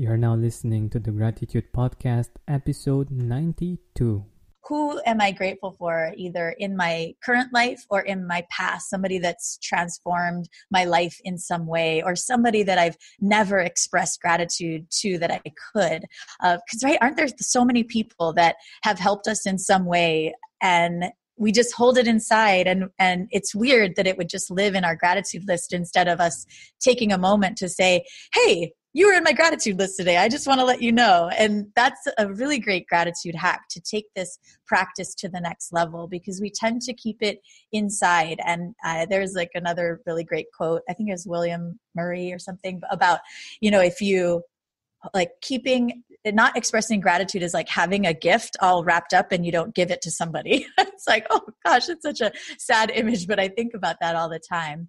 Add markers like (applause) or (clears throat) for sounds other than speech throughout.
You're now listening to the Gratitude Podcast, episode 92. Who am I grateful for, either in my current life or in my past? Somebody that's transformed my life in some way, or somebody that I've never expressed gratitude to that I could. Because, uh, right, aren't there so many people that have helped us in some way? And we just hold it inside and and it's weird that it would just live in our gratitude list instead of us taking a moment to say hey you were in my gratitude list today. I just want to let you know. And that's a really great gratitude hack to take this practice to the next level because we tend to keep it inside. And uh, there's like another really great quote, I think it was William Murray or something about, you know, if you like keeping not expressing gratitude is like having a gift all wrapped up and you don't give it to somebody. (laughs) it's like, oh gosh, it's such a sad image, but I think about that all the time.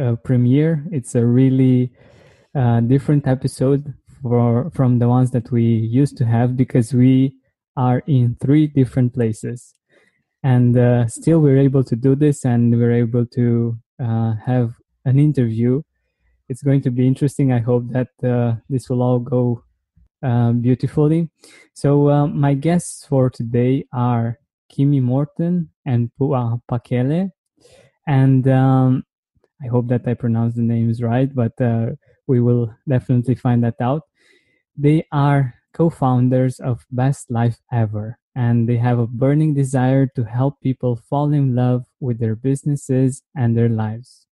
uh, premiere. It's a really uh, different episode for from the ones that we used to have because we are in three different places, and uh, still we're able to do this, and we're able to uh, have an interview. It's going to be interesting. I hope that uh, this will all go beautifully. So my guests for today are Kimi Morton and Pua Pakele. And um, I hope that I pronounce the names right, but uh, we will definitely find that out. They are co founders of Best Life Ever, and they have a burning desire to help people fall in love with their businesses and their lives.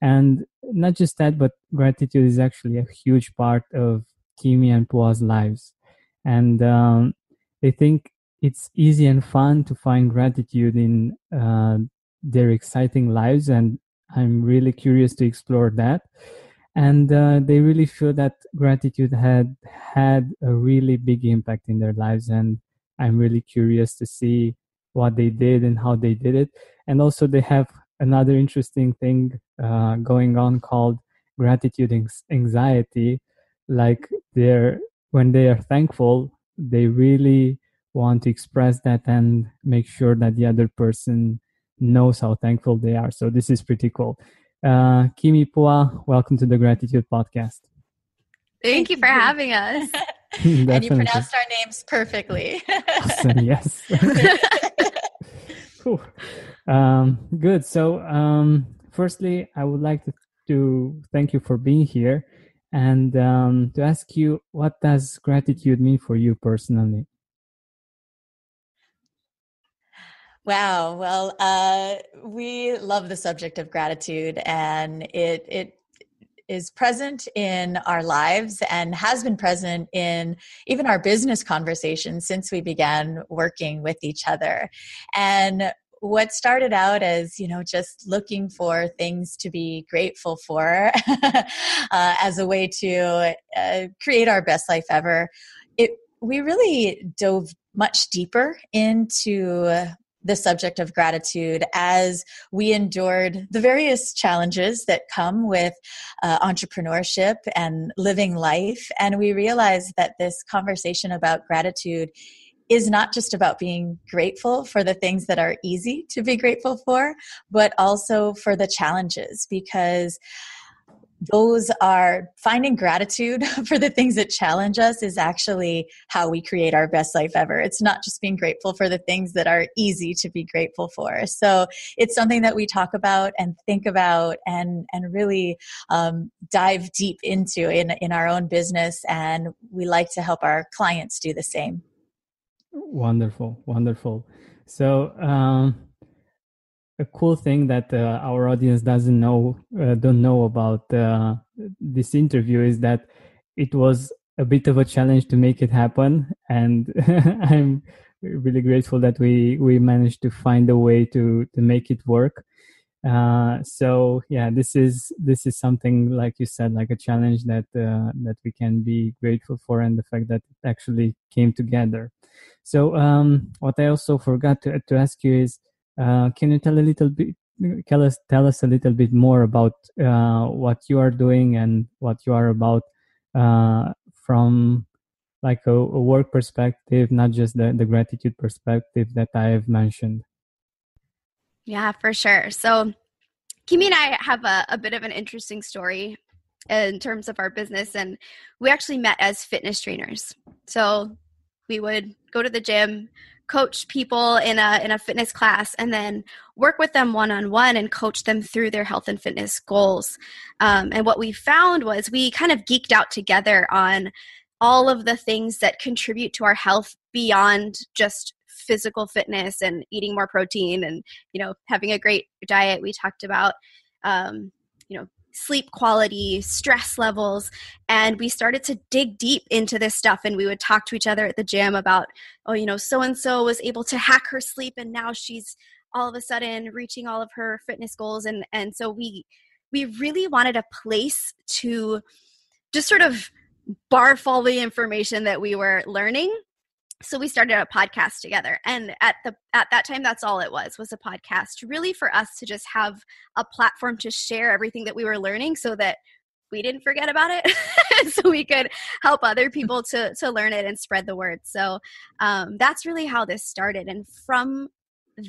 And not just that, but gratitude is actually a huge part of Kimi and Pua's lives. And um, they think it's easy and fun to find gratitude in uh, their exciting lives and I'm really curious to explore that. And uh, they really feel that gratitude had had a really big impact in their lives. And I'm really curious to see what they did and how they did it. And also, they have another interesting thing uh, going on called gratitude anxiety. Like they're when they are thankful, they really want to express that and make sure that the other person knows how thankful they are. So this is pretty cool. Uh, Kimi Pua, welcome to the Gratitude Podcast. Thank you for having us. (laughs) (laughs) and you pronounced our names perfectly. awesome, yes. (laughs) um, good. So, um, firstly, I would like to, to thank you for being here and um, to ask you what does gratitude mean for you personally? Wow. Well, uh, we love the subject of gratitude, and it it is present in our lives and has been present in even our business conversations since we began working with each other. And what started out as you know just looking for things to be grateful for (laughs) uh, as a way to uh, create our best life ever it we really dove much deeper into the subject of gratitude as we endured the various challenges that come with uh, entrepreneurship and living life. And we realized that this conversation about gratitude is not just about being grateful for the things that are easy to be grateful for, but also for the challenges because those are finding gratitude (laughs) for the things that challenge us is actually how we create our best life ever. It's not just being grateful for the things that are easy to be grateful for. So it's something that we talk about and think about and and really um, dive deep into in in our own business, and we like to help our clients do the same. Wonderful, wonderful. So. Um a cool thing that uh, our audience doesn't know uh, don't know about uh, this interview is that it was a bit of a challenge to make it happen. And (laughs) i'm really grateful that we we managed to find a way to to make it work. Uh, so yeah this is this is something like you said like a challenge that uh, that we can be grateful for and the fact that it actually came together. So um, what i also forgot to, to ask you is uh, can you tell a little bit tell us tell us a little bit more about uh, what you are doing and what you are about uh, from like a, a, work perspective not just the, the gratitude perspective that i have mentioned yeah, for sure. So, Kimi and I have a, a bit of an interesting story in terms of our business, and we actually met as fitness trainers. So, we would go to the gym, coach people in a in a fitness class, and then work with them one on one and coach them through their health and fitness goals. Um, and what we found was we kind of geeked out together on all of the things that contribute to our health beyond just physical fitness and eating more protein and you know having a great diet we talked about um, you know sleep quality, stress levels, and we started to dig deep into this stuff. And we would talk to each other at the gym about, oh, you know, so and so was able to hack her sleep, and now she's all of a sudden reaching all of her fitness goals. And and so we we really wanted a place to just sort of barf all the information that we were learning so we started a podcast together and at the at that time that's all it was was a podcast really for us to just have a platform to share everything that we were learning so that we didn't forget about it (laughs) so we could help other people to to learn it and spread the word. So um, that's really how this started and from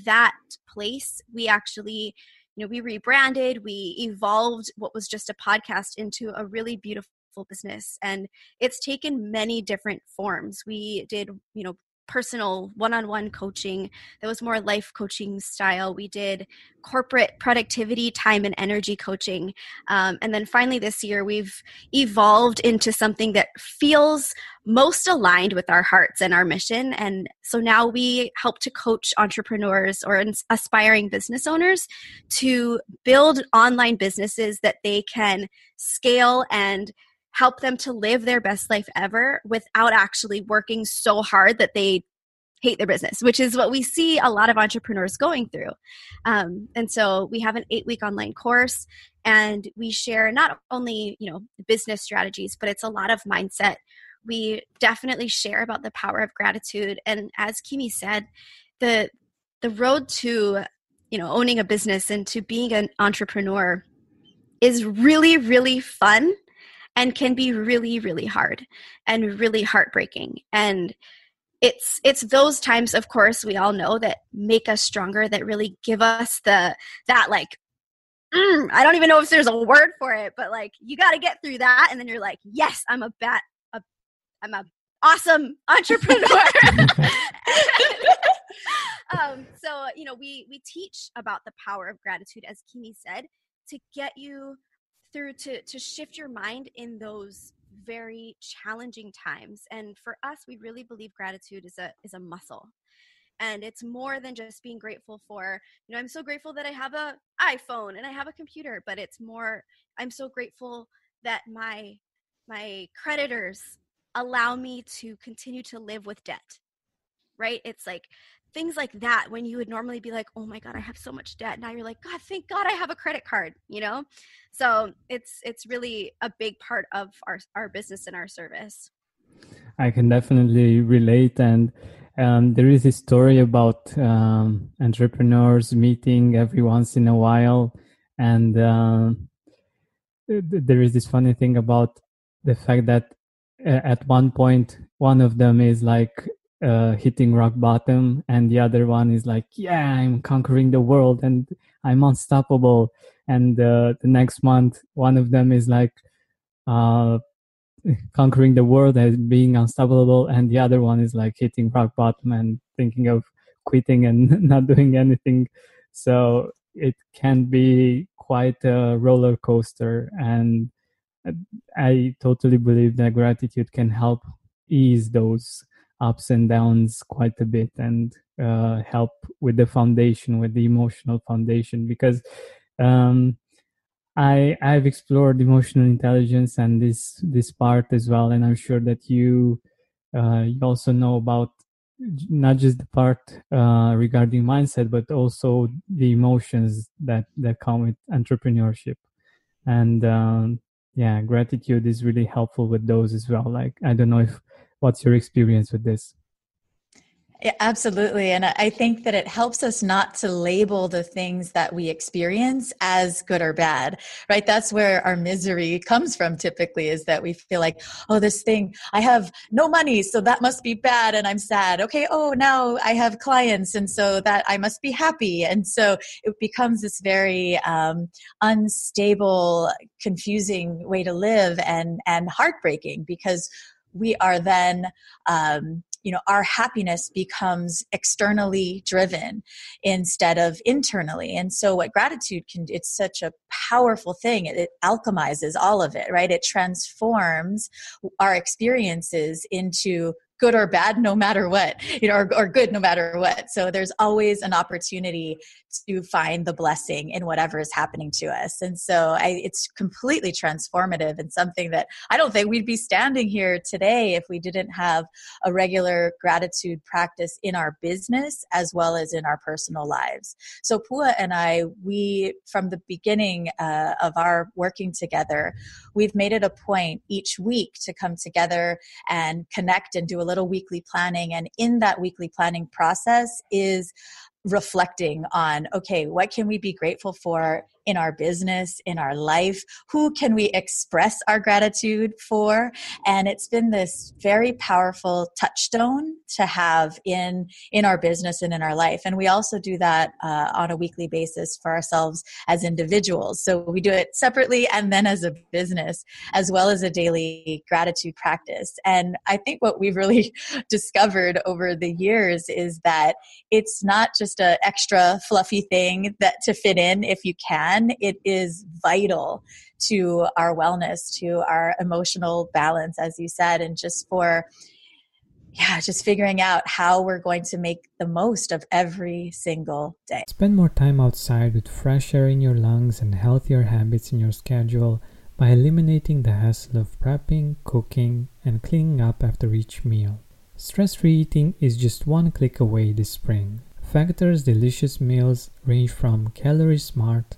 that place we actually you know we rebranded we evolved what was just a podcast into a really beautiful business and it's taken many different forms. We did you know personal one-on-one coaching that was more life coaching style. We did corporate productivity time and energy coaching um, and then finally this year we've evolved into something that feels most aligned with our hearts and our mission and so now we help to coach entrepreneurs or aspiring business owners to build online businesses that they can scale and help them to live their best life ever without actually working so hard that they hate their business, which is what we see a lot of entrepreneurs going through. Um, and so we have an eight week online course and we share not only, you know, business strategies, but it's a lot of mindset. We definitely share about the power of gratitude. And as Kimi said, the the road to, you know, owning a business and to being an entrepreneur is really, really fun and can be really really hard and really heartbreaking. And it's it's those times of course we all know that make us stronger that really give us the that like mm, i don't even know if there's a word for it but like you got to get through that and then you're like yes i'm a bat a, i'm a awesome (laughs) entrepreneur. (laughs) Um, so you know we we teach about the power of gratitude as kimi said to get you through to to shift your mind in those very challenging times. And for us we really believe gratitude is a is a muscle. And it's more than just being grateful for you know i'm so grateful that i have a iphone and i have a computer but it's more i'm so grateful that my my creditors allow me to continue to live with debt right? It's like things like that when you would normally be like oh my god i have so much debt. Now you're like god thank god i have a credit card you know? So it's it's really a big part of our our business and our service. I can definitely relate and um, there is a story about um, entrepreneurs meeting every once in a while and uh, there is this funny thing about the fact that uh, at one point one of them is like uh, hitting rock bottom and the other one is like yeah i'm conquering the world and i'm unstoppable. And uh, the next month one of them is like uh, (laughs) conquering the world as being unstoppable and the other one is like hitting rock bottom and thinking of quitting and (laughs) not doing anything. So it can be quite a roller coaster and i totally believe that gratitude can help ease those ups and downs quite a bit and uh, help with the foundation, with the emotional foundation, because um, I I've explored emotional intelligence and this this part as well, and I'm sure that you uh, you also know about not just the part uh, regarding mindset, but also the emotions that that come with entrepreneurship. And um, yeah, gratitude is really helpful with those as well. Like I don't know if what's your experience with this. Yeah, absolutely. And I think that it helps us not to label the things that we experience as good or bad, right? That's where our misery comes from typically is that we feel like, oh, this thing, I have no money, so that must be bad and I'm sad. Okay, oh, now I have clients and so that I must be happy. And so it becomes this very um, unstable, confusing way to live and, and heartbreaking because we are then um, you know our happiness becomes externally driven instead of internally. And so what gratitude can it's such a powerful thing. It, it alchemizes all of it right? It transforms our experiences into good or bad no matter what you know or, or good no matter what. So there's always an opportunity to find the blessing in whatever is happening to us. And so I, it's completely transformative and something that i don't think we'd be standing here today if we didn't have a regular gratitude practice in our business as well as in our personal lives. So pua and i we from the beginning uh, of our working together we've made it a point each week to come together and connect and do a little weekly planning. And in that weekly planning process is reflecting on okay what can we be grateful for in our business in our life who can we express our gratitude for? And it's been this very powerful touchstone to have in in our business and in our life. And we also do that uh, on a weekly basis for ourselves as individuals. So we do it separately and then as a business as well as a daily gratitude practice. And i think what we've really (laughs) discovered over the years is that it's not just an extra fluffy thing that to fit in if you can it is vital to our wellness to our emotional balance as you said and just for yeah, just figuring out how we're going to make the most of every single day. Spend more time outside with fresh air in your lungs and healthier habits in your schedule by eliminating the hassle of prepping, cooking, and cleaning up after each meal. Stress free eating is just one click away this spring. Factor's delicious meals range from calorie smart,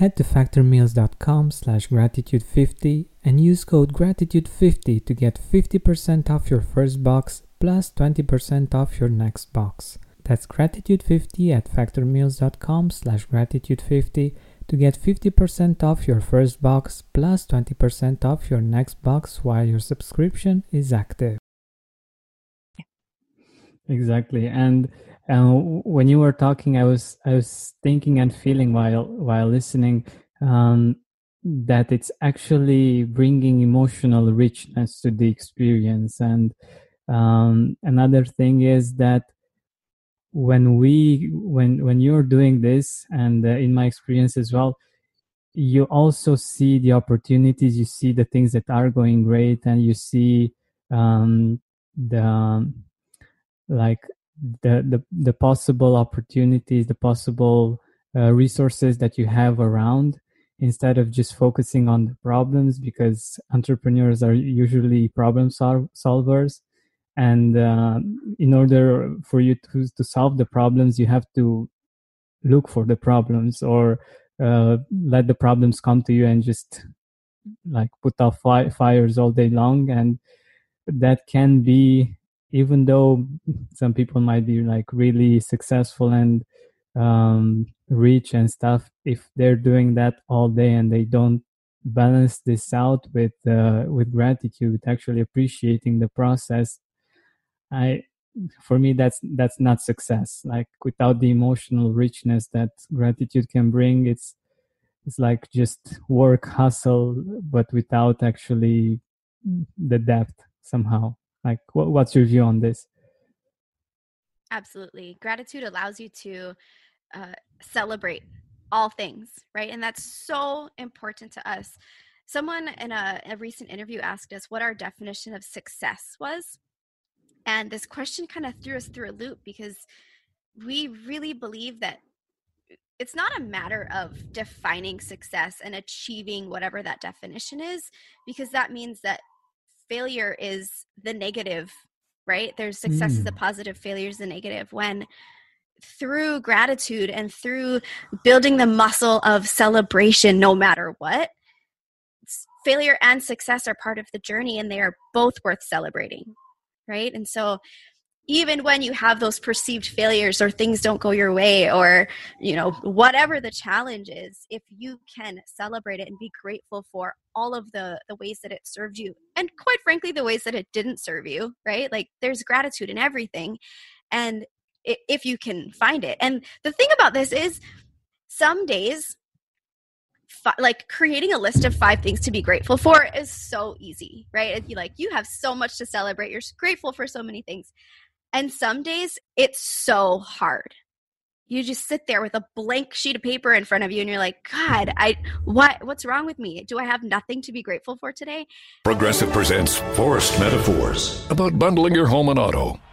Head to factormeals.com slash gratitude50 and use code gratitude50 to get 50% off your first box plus 20% off your next box. That's gratitude50 at factormeals.com slash gratitude50 to get 50% off your first box plus 20% off your next box while your subscription is active. Exactly. And uh, when you were talking, I was I was thinking and feeling while while listening um, that it's actually bringing emotional richness to the experience. And um, another thing is that when we when when you're doing this, and uh, in my experience as well, you also see the opportunities. You see the things that are going great, and you see um, the like the the, the possible opportunities the possible uh, resources that you have around instead of just focusing on the problems because entrepreneurs are usually problem sol- solvers. And uh, in order for you to, to solve the problems you have to look for the problems or uh, let the problems come to you and just like put off fi- fires all day long. And that can be even though some people might be like really successful and um, rich and stuff, if they're doing that all day and they don't balance this out with uh, with gratitude, actually appreciating the process, I for me that's that's not success. Like without the emotional richness that gratitude can bring, it's it's like just work hustle, but without actually the depth somehow. Like, what, what's your view on this? Absolutely. Gratitude allows you to uh, celebrate all things, right? And that's so important to us. Someone in a, a recent interview asked us what our definition of success was. And this question kind of threw us through a loop because we really believe that it's not a matter of defining success and achieving whatever that definition is, because that means that failure is the negative, right? There's success mm. is the positive, failure is the negative. When through gratitude and through building the muscle of celebration, no matter what, failure and success are part of the journey and they are both worth celebrating, right? And so, even when you have those perceived failures or things don't go your way or you know whatever the challenge is if you can celebrate it and be grateful for all of the the ways that it served you and quite frankly the ways that it didn't serve you right like there's gratitude in everything and if you can find it. And the thing about this is, some days, like creating a list of five things to be grateful for is so easy, right? You like you have so much to celebrate. You're grateful for so many things, and some days it's so hard. You just sit there with a blank sheet of paper in front of you, and you're like, God, I what what's wrong with me? Do I have nothing to be grateful for today? Progressive presents Forced Metaphors about bundling your home and auto.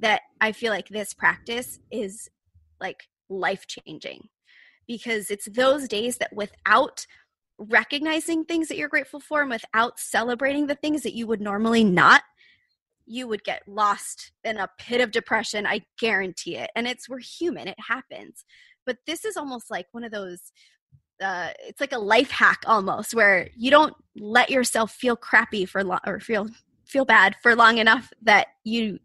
that I feel like this practice is like life changing because it's those days that without recognizing things that you're grateful for and without celebrating the things that you would normally not you would get lost in a pit of depression i guarantee it and it's we're human it happens. But this is almost like one of those uh, it's like a life hack almost where you don't let yourself feel crappy for long or feel feel bad for long enough that you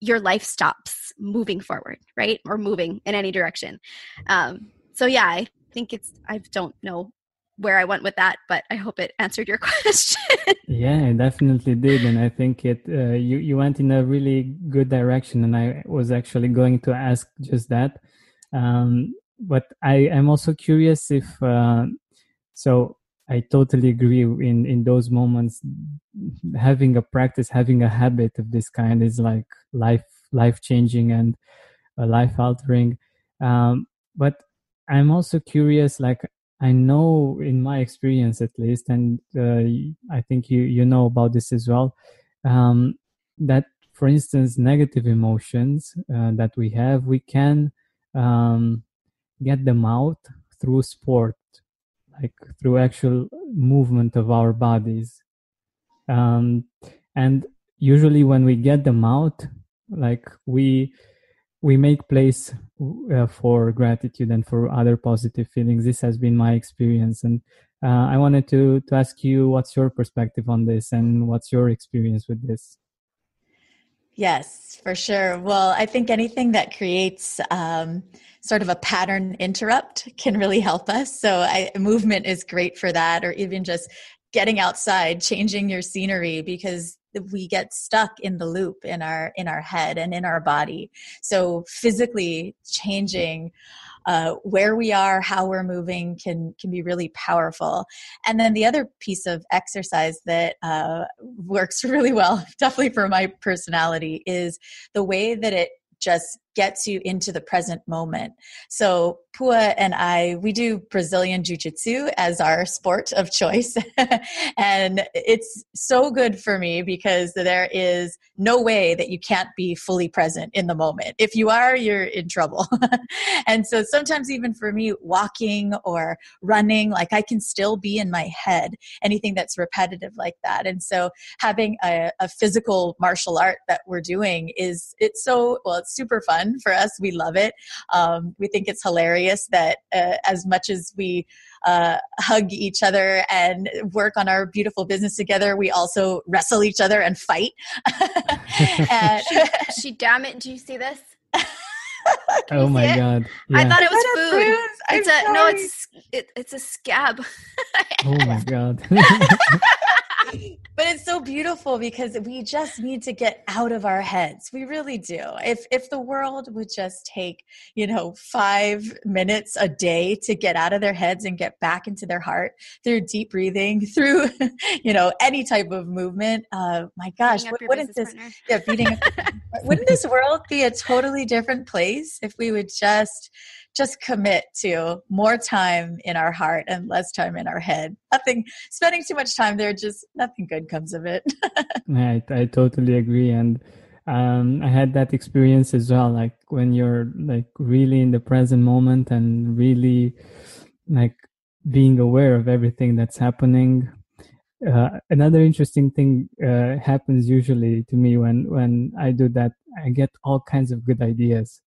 your life stops moving forward, right? Or moving in any direction. Um, so yeah, I think it's I don't know where I went with that, but I hope it answered your (laughs) question. yeah, it definitely did, and I think it uh, you you went in a really good direction, and I was actually going to ask just that. Um, but I am also curious if uh, so. I totally agree. In in those moments, having a practice, having a habit of this kind is like life life changing and uh, life altering. Um, but I'm also curious. Like I know in my experience, at least, and uh, I think you you know about this as well. Um, that, for instance, negative emotions uh, that we have, we can um, get them out through sport like through actual movement of our bodies. Um, and usually when we get them out like we we make place uh, for gratitude and for other positive feelings. This has been my experience. And uh, i wanted to to ask you what's your perspective on this and what's your experience with this yes for sure well i think anything that creates um, sort of a pattern interrupt can really help us. So I, movement is great for that, or even just getting outside, changing your scenery because we get stuck in the loop in our in our head and in our body. So physically changing uh, where we are, how we're moving can can be really powerful. And then the other piece of exercise that uh, works (laughs) really well, definitely for my personality, is the way that it just gets you into the present moment. So Pua and I, we do Brazilian Jiu Jitsu as our sport of choice. (laughs) and it's so good for me because there is no way that you can't be fully present in the moment. If you are, you're in trouble. (laughs) and so sometimes, even for me, walking or running, like I can still be in my head, anything that's repetitive like that. And so having a, a physical martial art that we're doing is, it's so, well, it's super fun fun for us. We love it. Um, we think it's hilarious that uh, as much as we uh, hug each other and work on our beautiful business together, we also wrestle each other and fight. (laughs) (laughs) and she, she, damn it! Do you see this? (laughs) oh my it? god! I thought it was Is that a food. bruise? I'm It's a no. It's it, it's a scab. oh my god! But it's so beautiful because we just need to get out of our heads. We really do. If if the world would just take you know 5 minutes a day to get out of their heads and get back into their heart through deep breathing (laughs) through you know any type of movement uh my gosh Beating up wou- your wouldn't this partner. yeah beating up (laughs) wouldn't this world be a totally different place if we would just just commit to more time in our heart and less time in our head. Nothing spending too much time there just nothing good comes of it. (laughs) I, I totally agree and um, i had that experience as well like when you're like really in the present moment and really like being aware of everything that's happening. Uh, another interesting thing uh, happens usually to me when when i do that i get all kinds of good ideas.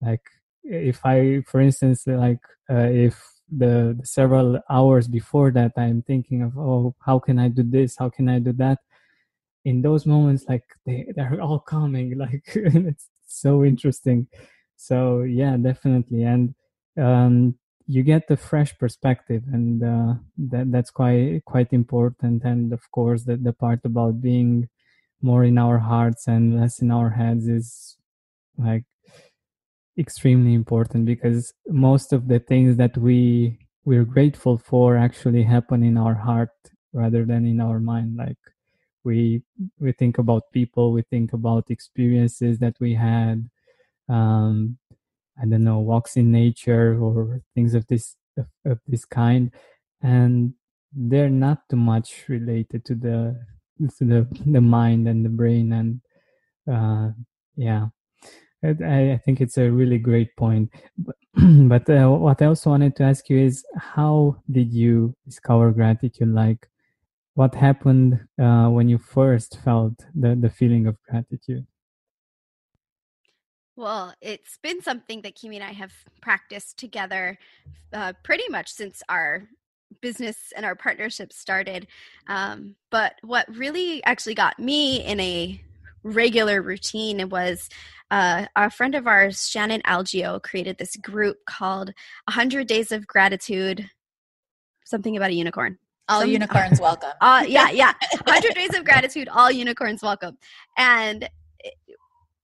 Like if i for instance like uh, if the, several hours before that i'm thinking of oh how can i do this? How can i do that? In those moments like they they're all coming (laughs) like it's so interesting. So yeah definitely. And um you get the fresh perspective and uh that that's quite quite important. And of course the, the part about being more in our hearts and less in our heads is like extremely important because most of the things that we we're grateful for actually happen in our heart rather than in our mind. Like we we think about people we think about experiences that we had um i don't know walks in nature or things of this of, of this kind. And they're not too much related to the to the the mind and the brain and uh yeah I, think it's a really great point. But, (clears throat) but uh, what I also wanted to ask you is how did you discover gratitude? Like, what happened uh, when you first felt the, the feeling of gratitude? Well, it's been something that Kimi and I have practiced together uh, pretty much since our business and our partnership started. Um, but what really actually got me in a regular routine was uh, a friend of ours, Shannon Algio, created this group called 100 Days of Gratitude, something about a unicorn. all Some- unicorns welcome (laughs) Uh, yeah, yeah. 100 Days of Gratitude, all unicorns welcome. And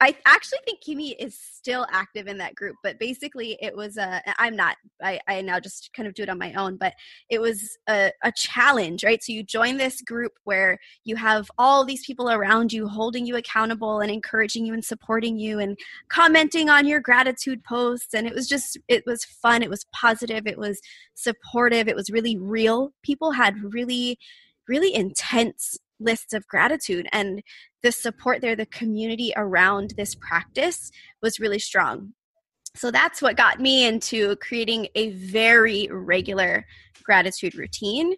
I actually think Kimi is still active in that group, but basically it was a, I'm not, I, I now just kind of do it on my own, but it was a, a challenge, right? So you join this group where you have all these people around you holding you accountable and encouraging you and supporting you and commenting on your gratitude posts. And it was just, it was fun. It was positive. It was supportive. It was really real. People had really, really intense lists of gratitude and the support there the community around this practice was really strong. So that's what got me into creating a very regular gratitude routine.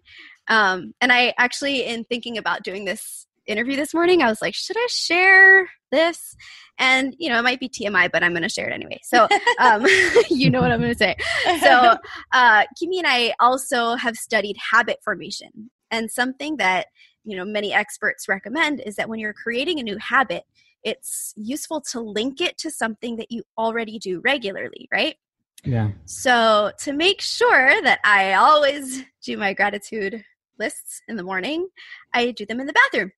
Um, and i actually in thinking about doing this interview this morning i was like should i share this? And you know it might be tmi but i'm going to share it anyway. So um, (laughs) you know what i'm going to say. So uh, and I also have studied habit formation, and something that you know many experts recommend is that when you're creating a new habit, it's useful to link it to something that you already do regularly, right? Yeah. So to make sure that I always do my gratitude lists in the morning, I do them in the bathroom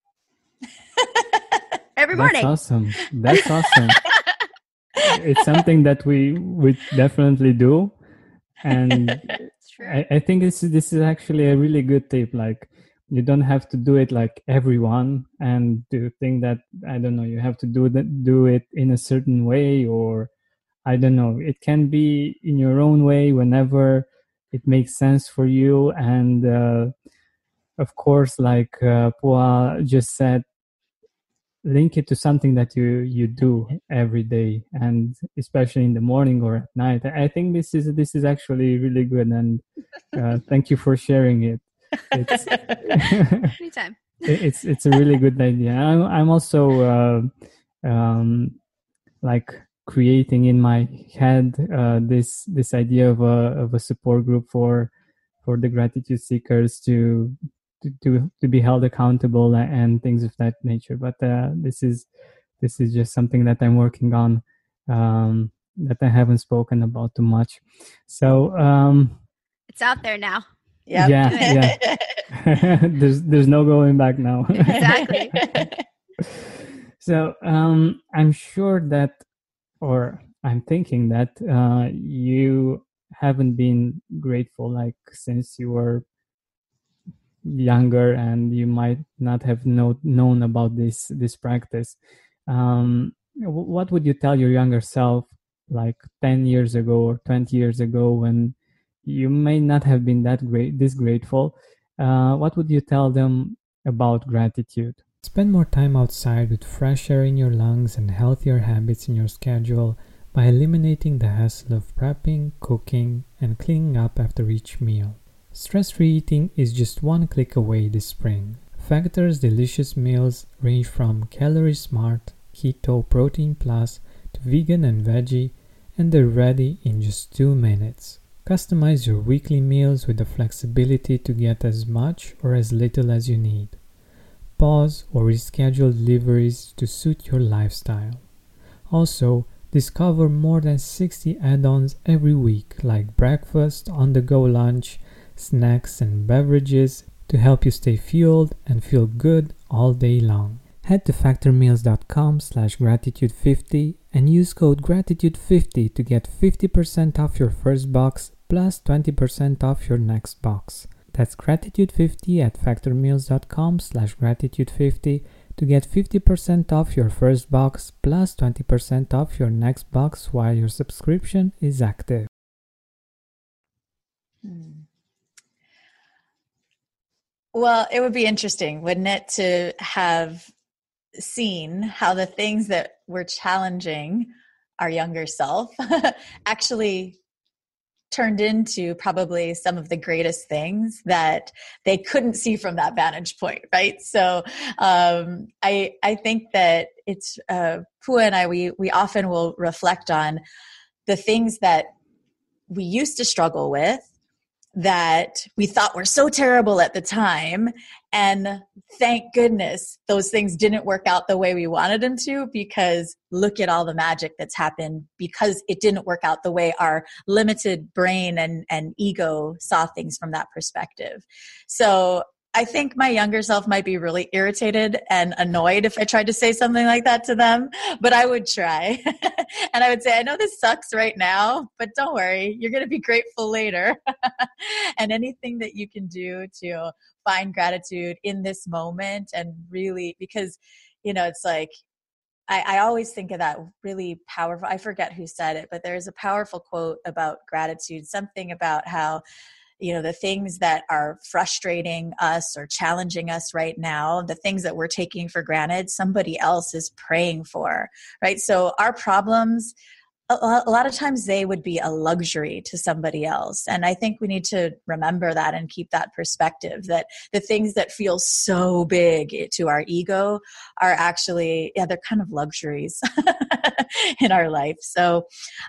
(laughs) every morning. That's awesome. That's (laughs) awesome. it's something that we we definitely do, and I, I think this is this is actually a really good tip. Like you don't have to do it like everyone, and to think that I don't know you have to do that do it in a certain way or I don't know. It can be in your own way whenever it makes sense for you, and uh, of course, like uh, Pua just said, link it to something that you you do every day and especially in the morning or at night i think this is this is actually really good and uh, thank you for sharing it it's (laughs) Anytime. (laughs) it's it's a really good idea i'm, I'm also uh, um, like creating in my head uh, this this idea of a of a support group for for the gratitude seekers to to to, to be held accountable and things of that nature but uh, this is this is just something that i'm working on um, that I haven't spoken about too much. So um, it's out there now. Yep. Yeah, yeah. (laughs) (laughs) there's there's no going back now. (laughs) exactly. so um, I'm sure that, or I'm thinking that uh, you haven't been grateful like since you were younger and you might not have know, known about this this practice um, what would you tell your younger self like 10 years ago or 20 years ago when you may not have been that great this grateful. Uh, what would you tell them about gratitude? Spend more time outside with fresh air in your lungs and healthier habits in your schedule by eliminating the hassle of prepping cooking and cleaning up after each meal. Stress-free eating is just one click away this spring. Factor's delicious meals range from calorie smart keto protein plus to vegan and veggie and they're ready in just two minutes Customize your weekly meals with the flexibility to get as much or as little as you need. Pause or reschedule deliveries to suit your lifestyle. Also, discover more than 60 add ons every week, like breakfast, on the go lunch, snacks, and beverages to help you stay fueled and feel good all day long. Head to factormeals.com slash gratitude50 and use code gratitude50 to get 50% off your first box plus 20% off your next box. That's gratitude50 at factormeals.com slash gratitude50 to get 50% off your first box plus 20% off your next box while your subscription is active. Hmm. Well, it would be interesting, wouldn't it, to have seen how the things that were challenging our younger self (laughs) actually turned into probably some of the greatest things that they couldn't see from that vantage point right? So um, i i think that it's uh, pua and i we we often will reflect on the things that we used to struggle with that we thought were so terrible at the time. And thank goodness those things didn't work out the way we wanted them to because look at all the magic that's happened because it didn't work out the way our limited brain and, and ego saw things from that perspective. So I think my younger self might be really irritated and annoyed if I tried to say something like that to them, but I would try. (laughs) and I would say, I know this sucks right now, but don't worry, you're going to be grateful later. (laughs) and anything that you can do to find gratitude in this moment and really, because, you know, it's like, I, I, always think of that really powerful. I forget who said it, but there's a powerful quote about gratitude, something about how you know the things that are frustrating us or challenging us right now the things that we're taking for granted somebody else is praying for right? So our problems a lot of times they would be a luxury to somebody else. And i think we need to remember that and keep that perspective that the things that feel so big to our ego are actually yeah they're kind of luxuries (laughs) in our life. So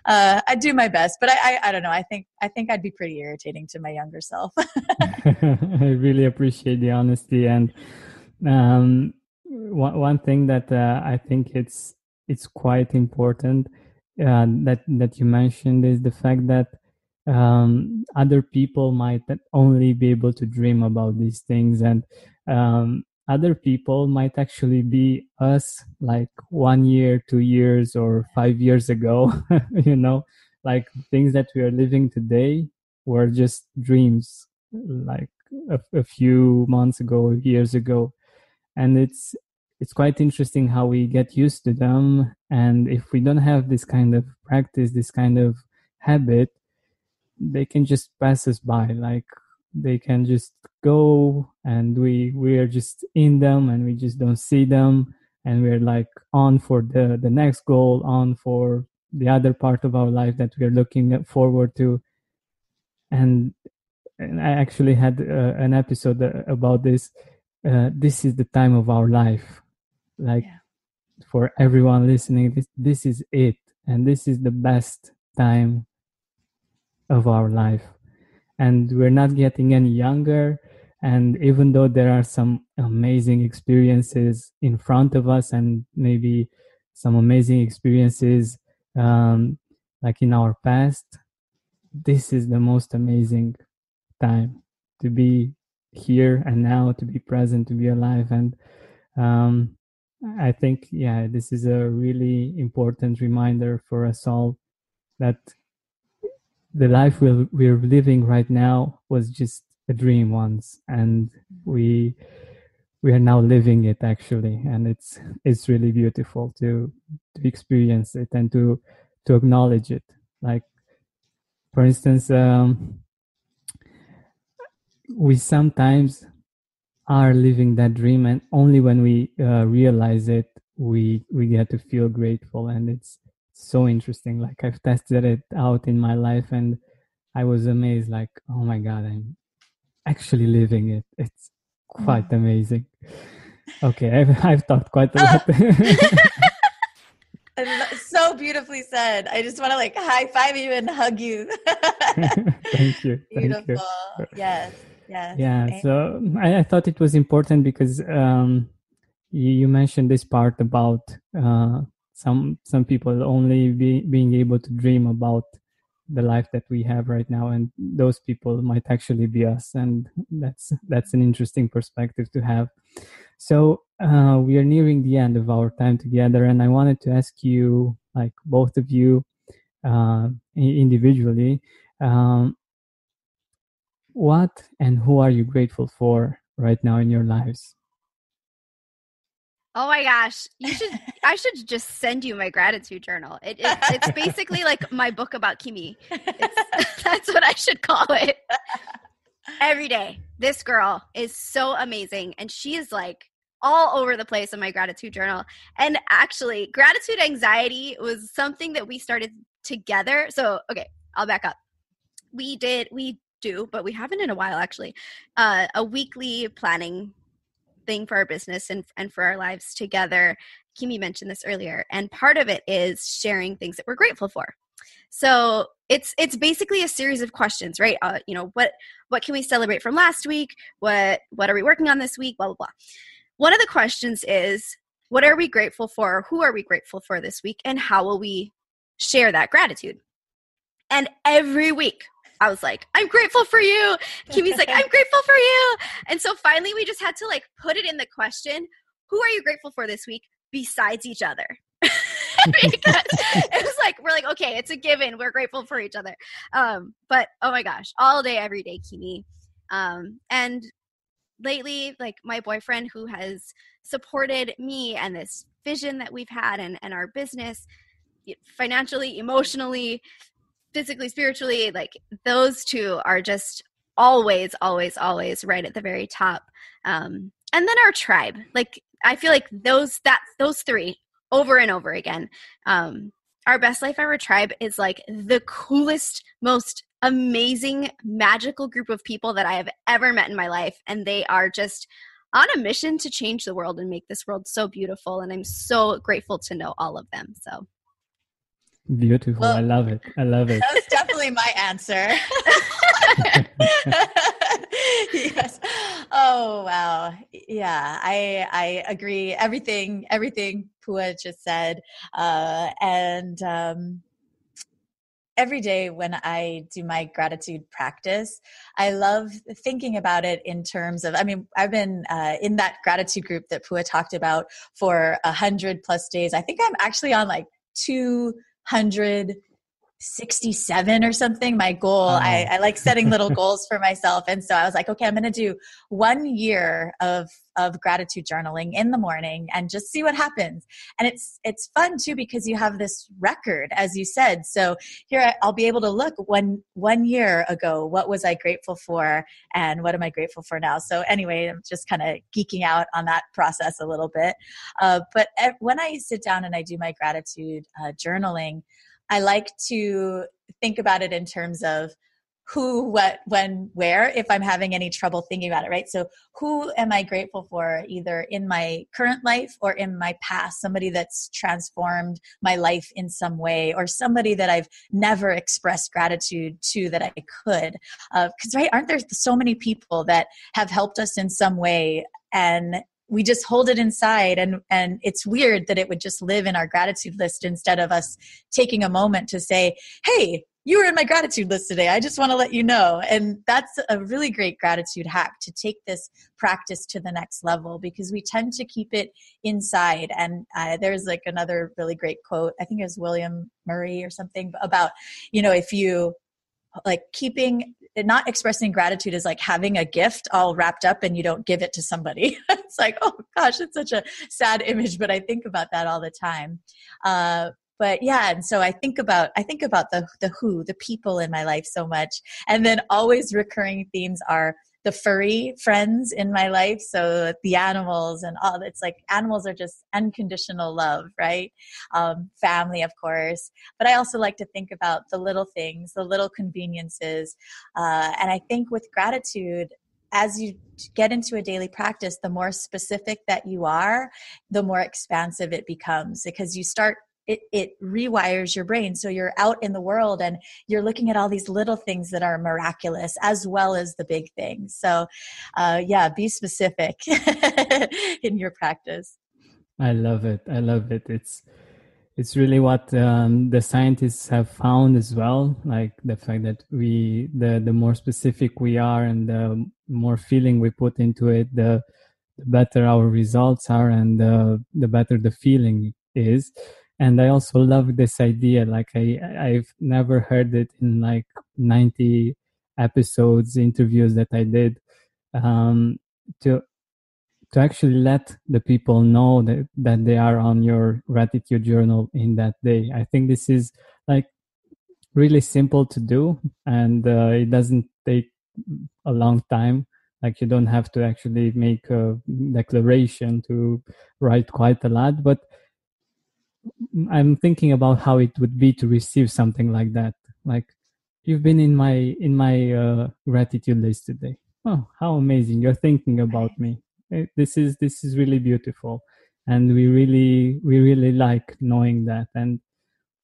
uh, i do my best but I, I, I don't know. I think i think i'd be pretty irritating to my younger self. (laughs) (laughs) I really appreciate the honesty and um, one, one thing that uh, i think it's it's quite important uh, that that you mentioned is the fact that um, other people might only be able to dream about these things and um, other people might actually be us like one year two years or five years ago (laughs) you know? Like things that we are living today were just dreams like a, a few months ago years ago. And it's it's quite interesting how we get used to them. And if we don't have this kind of practice this kind of habit they can just pass us by. Like they can just go and we we are just in them and we just don't see them. And we're like on for the the next goal on for the other part of our life that we're looking forward to. And, and i actually had uh, an episode uh, about this. Uh, this is the time of our life like yeah. for everyone listening this this is it and this is the best time of our life and we're not getting any younger and even though there are some amazing experiences in front of us and maybe some amazing experiences um, like in our past this is the most amazing time to be here and now to be present to be alive and um, i think yeah this is a really important reminder for us all that the life we're, we're living right now was just a dream once and we we are now living it actually and it's it's really beautiful to to experience it and to to acknowledge it. Like for instance um, we sometimes are living that dream and only when we uh, realize it we we get to feel grateful and it's so interesting like i've tested it out in my life and i was amazed like oh my god i'm actually living it it's quite amazing okay i've, I've talked quite a (laughs) lot so beautifully said. I just want to like high five you and hug you. (laughs) (laughs) Thank you. Beautiful. Thank you. Yes. Yes. Yeah. So I, I, thought it was important because um, you, you, mentioned this part about uh, some some people only be, being able to dream about the life that we have right now, and those people might actually be us, and that's that's an interesting perspective to have. So uh, we are nearing the end of our time together, and I wanted to ask you, like both of you, uh, individually, um, what and who are you grateful for right now in your lives? Oh my gosh, you should! I should just send you my gratitude journal. It, it it's basically like my book about Kimi. It's, (laughs) that's what I should call it. Every day, this girl is so amazing, and she is like all over the place in my gratitude journal. And actually, gratitude anxiety was something that we started together. So, okay, I'll back up. We did, we do, but we haven't in a while actually, uh, a weekly planning thing for our business and, and for our lives together. Kimi mentioned this earlier, and part of it is sharing things that we're grateful for. So it's it's basically a series of questions, right? Uh, you know, what what can we celebrate from last week? What what are we working on this week? Blah blah blah. One of the questions is what are we grateful for? Who are we grateful for this week? And how will we share that gratitude? And every week, I was like, I'm grateful for you. Kimi's like, I'm (laughs) grateful for you. And so finally, we just had to like put it in the question who are you grateful for this week besides each other? (laughs) because it was like we're like okay it's a given we're grateful for each other um but oh my gosh all day every day kimi um and lately like my boyfriend who has supported me and this vision that we've had and, and our business financially emotionally physically spiritually like those two are just always always always right at the very top um and then our tribe like i feel like those that those three over and over again um our best life ever tribe is like the coolest most amazing, magical group of people that I have ever met in my life. And they are just on a mission to change the world and make this world so beautiful. And I'm so grateful to know all of them. So beautiful. Well, I love it. I love it. That was definitely my answer. (laughs) yes. Oh wow. Yeah, I I agree. Everything everything Pua just said. Uh, and um, every day when I do my gratitude practice, I love thinking about it in terms of, I mean, I've been uh, in that gratitude group that Pua talked about for a hundred plus days. I think I'm actually on like 200 67 or something my goal uh-huh. I, I, like setting little (laughs) goals for myself. And so i was like okay i'm going to do one year of of gratitude journaling in the morning and just see what happens. And it's it's fun too because you have this record as you said. So here i'll be able to look one one year ago what was i grateful for and what am i grateful for now? So anyway i'm just kind of geeking out on that process a little bit. Uh, but when i sit down and i do my gratitude uh, journaling I like to think about it in terms of who, what, when, where, if I'm having any trouble thinking about it, right? So, who am I grateful for either in my current life or in my past? Somebody that's transformed my life in some way, or somebody that I've never expressed gratitude to that I could. Because, uh, right, aren't there so many people that have helped us in some way? And we just hold it inside. And and it's weird that it would just live in our gratitude list instead of us taking a moment to say hey you were in my gratitude list today. I just want to let you know. And that's a really great gratitude hack to take this practice to the next level because we tend to keep it inside. And uh, there's like another really great quote i think it was william murray or something about you know if you like keeping not expressing gratitude is like having a gift all wrapped up and you don't give it to somebody. (laughs) It's like oh gosh it's such a sad image but i think about that all the time. Uh, but yeah and so i think about i think about the the who the people in my life so much. And then always recurring themes are the furry friends in my life. So the animals and all it's like animals are just unconditional love right? Um, family of course. But i also like to think about the little things the little conveniences. Uh, and i think with gratitude as you get into a daily practice, the more specific that you are, the more expansive it becomes because you start it, it rewires your brain. So you're out in the world and you're looking at all these little things that are miraculous as well as the big things. So, uh, yeah, be specific (laughs) in your practice. I love it. I love it. It's it's really what um, the scientists have found as well. Like the fact that we the the more specific we are and the more feeling we put into it, the, the better our results are and the the better the feeling is and i also love this idea like i i've never heard it in like 90 episodes interviews that i did um to to actually let the people know that that they are on your gratitude journal in that day. I think this is like really simple to do and uh, it doesn't take a long time. Like you don't have to actually make a declaration to write quite a lot but I'm thinking about how it would be to receive something like that. Like you've been in my in my uh, gratitude list today. Oh, how amazing! You're thinking about me. Eh, this is this is really beautiful, and we really we really like knowing that. And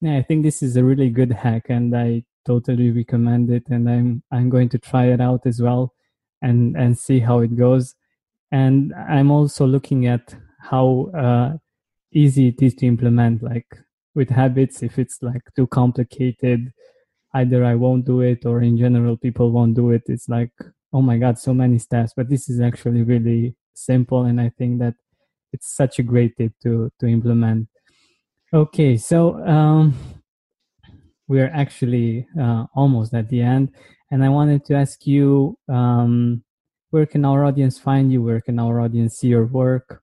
yeah, I think this is a really good hack, and I totally recommend it. And I'm I'm going to try it out as well, and and see how it goes. And I'm also looking at how uh, easy it is to implement like with habits. If it's like too complicated either i won't do it or in general people won't do it it's like oh my god so many steps. But this is actually really simple and i think that it's such a great tip to to implement. Okay so um we're actually uh, almost at the end and i wanted to ask you um where can our audience find you? Where can our audience see your work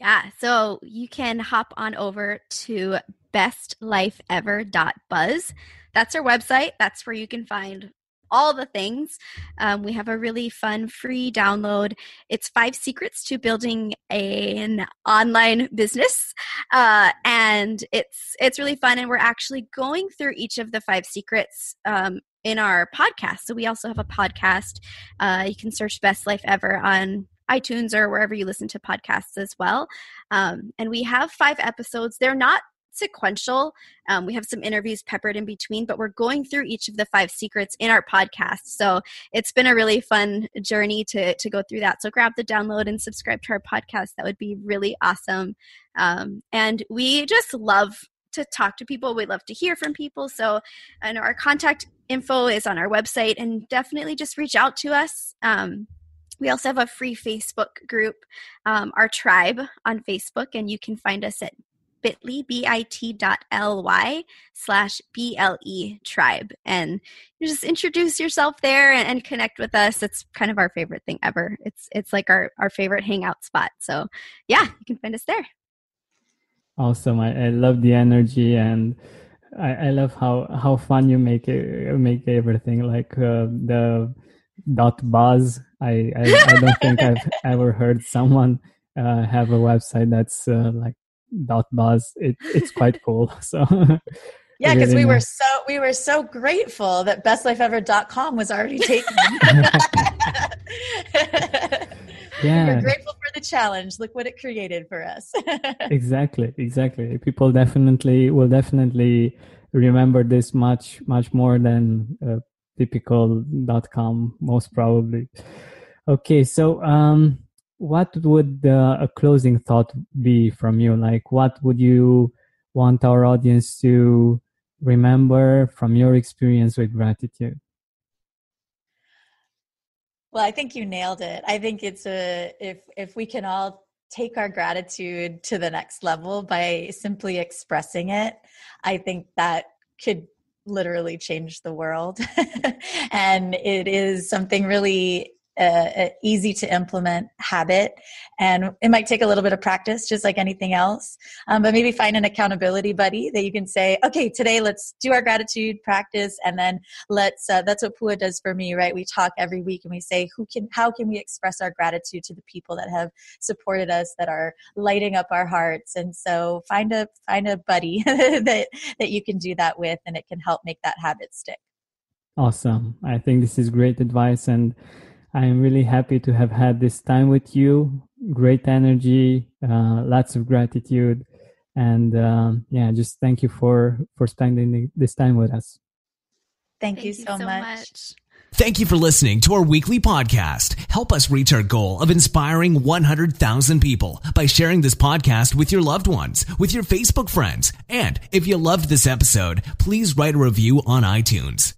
Yeah, so you can hop on over to bestlifeever.buzz. That's our website. That's where you can find all the things. Um, we have a really fun free download. It's five secrets to building an online business, uh, and it's it's really fun. And we're actually going through each of the five secrets um, in our podcast. So we also have a podcast. Uh, you can search Best Life Ever on iTunes or wherever you listen to podcasts as well. Um, and we have five episodes. They're not sequential. Um, we have some interviews peppered in between, but we're going through each of the five secrets in our podcast. So it's been a really fun journey to to go through that. So grab the download and subscribe to our podcast. That would be really awesome. Um, and we just love to talk to people. We love to hear from people. So and our contact info is on our website, and definitely just reach out to us. Um, we also have a free Facebook group, um, our tribe on Facebook, and you can find us at bit.ly, bit.ly slash BLE tribe. And you just introduce yourself there and, and, connect with us. It's kind of our favorite thing ever. It's it's like our, our favorite hangout spot. So yeah, you can find us there. Awesome. I, I love the energy and I, I love how, how fun you make it, make everything like uh, the dot buzz. I, I, I don't think I've (laughs) ever heard someone uh, have a website that's uh, like dot buzz. It, it's quite cool. (laughs) So (laughs) yeah, because we were so we were so grateful that bestlifeever.com was already taken. yeah. We're grateful for the challenge. Look what it created for us. exactly, exactly. People definitely will definitely remember this much much more than uh, typical com most probably. Okay, so um what would uh, a closing thought be from you? Like, what would you want our audience to remember from your experience with gratitude? Well, I think you nailed it. I think it's a if if we can all take our gratitude to the next level by simply expressing it, I think that could literally changed the world. (laughs) and it is something really a, easy to implement habit. And it might take a little bit of practice just like anything else. Um, but maybe find an accountability buddy that you can say okay today let's do our gratitude practice and then let's uh, that's what pua does for me right? We talk every week and we say who can how can we express our gratitude to the people that have supported us that are lighting up our hearts? And so find a find a buddy (laughs) that that you can do that with and it can help make that habit stick. Awesome. I think this is great advice and I'm really happy to have had this time with you. Great energy, uh, lots of gratitude, and um, yeah, just thank you for for spending this time with us. Thank, thank you, so, you so much. much. Thank you for listening to our weekly podcast. Help us reach our goal of inspiring 100,000 people by sharing this podcast with your loved ones, with your Facebook friends. And if you loved this episode, please write a review on iTunes.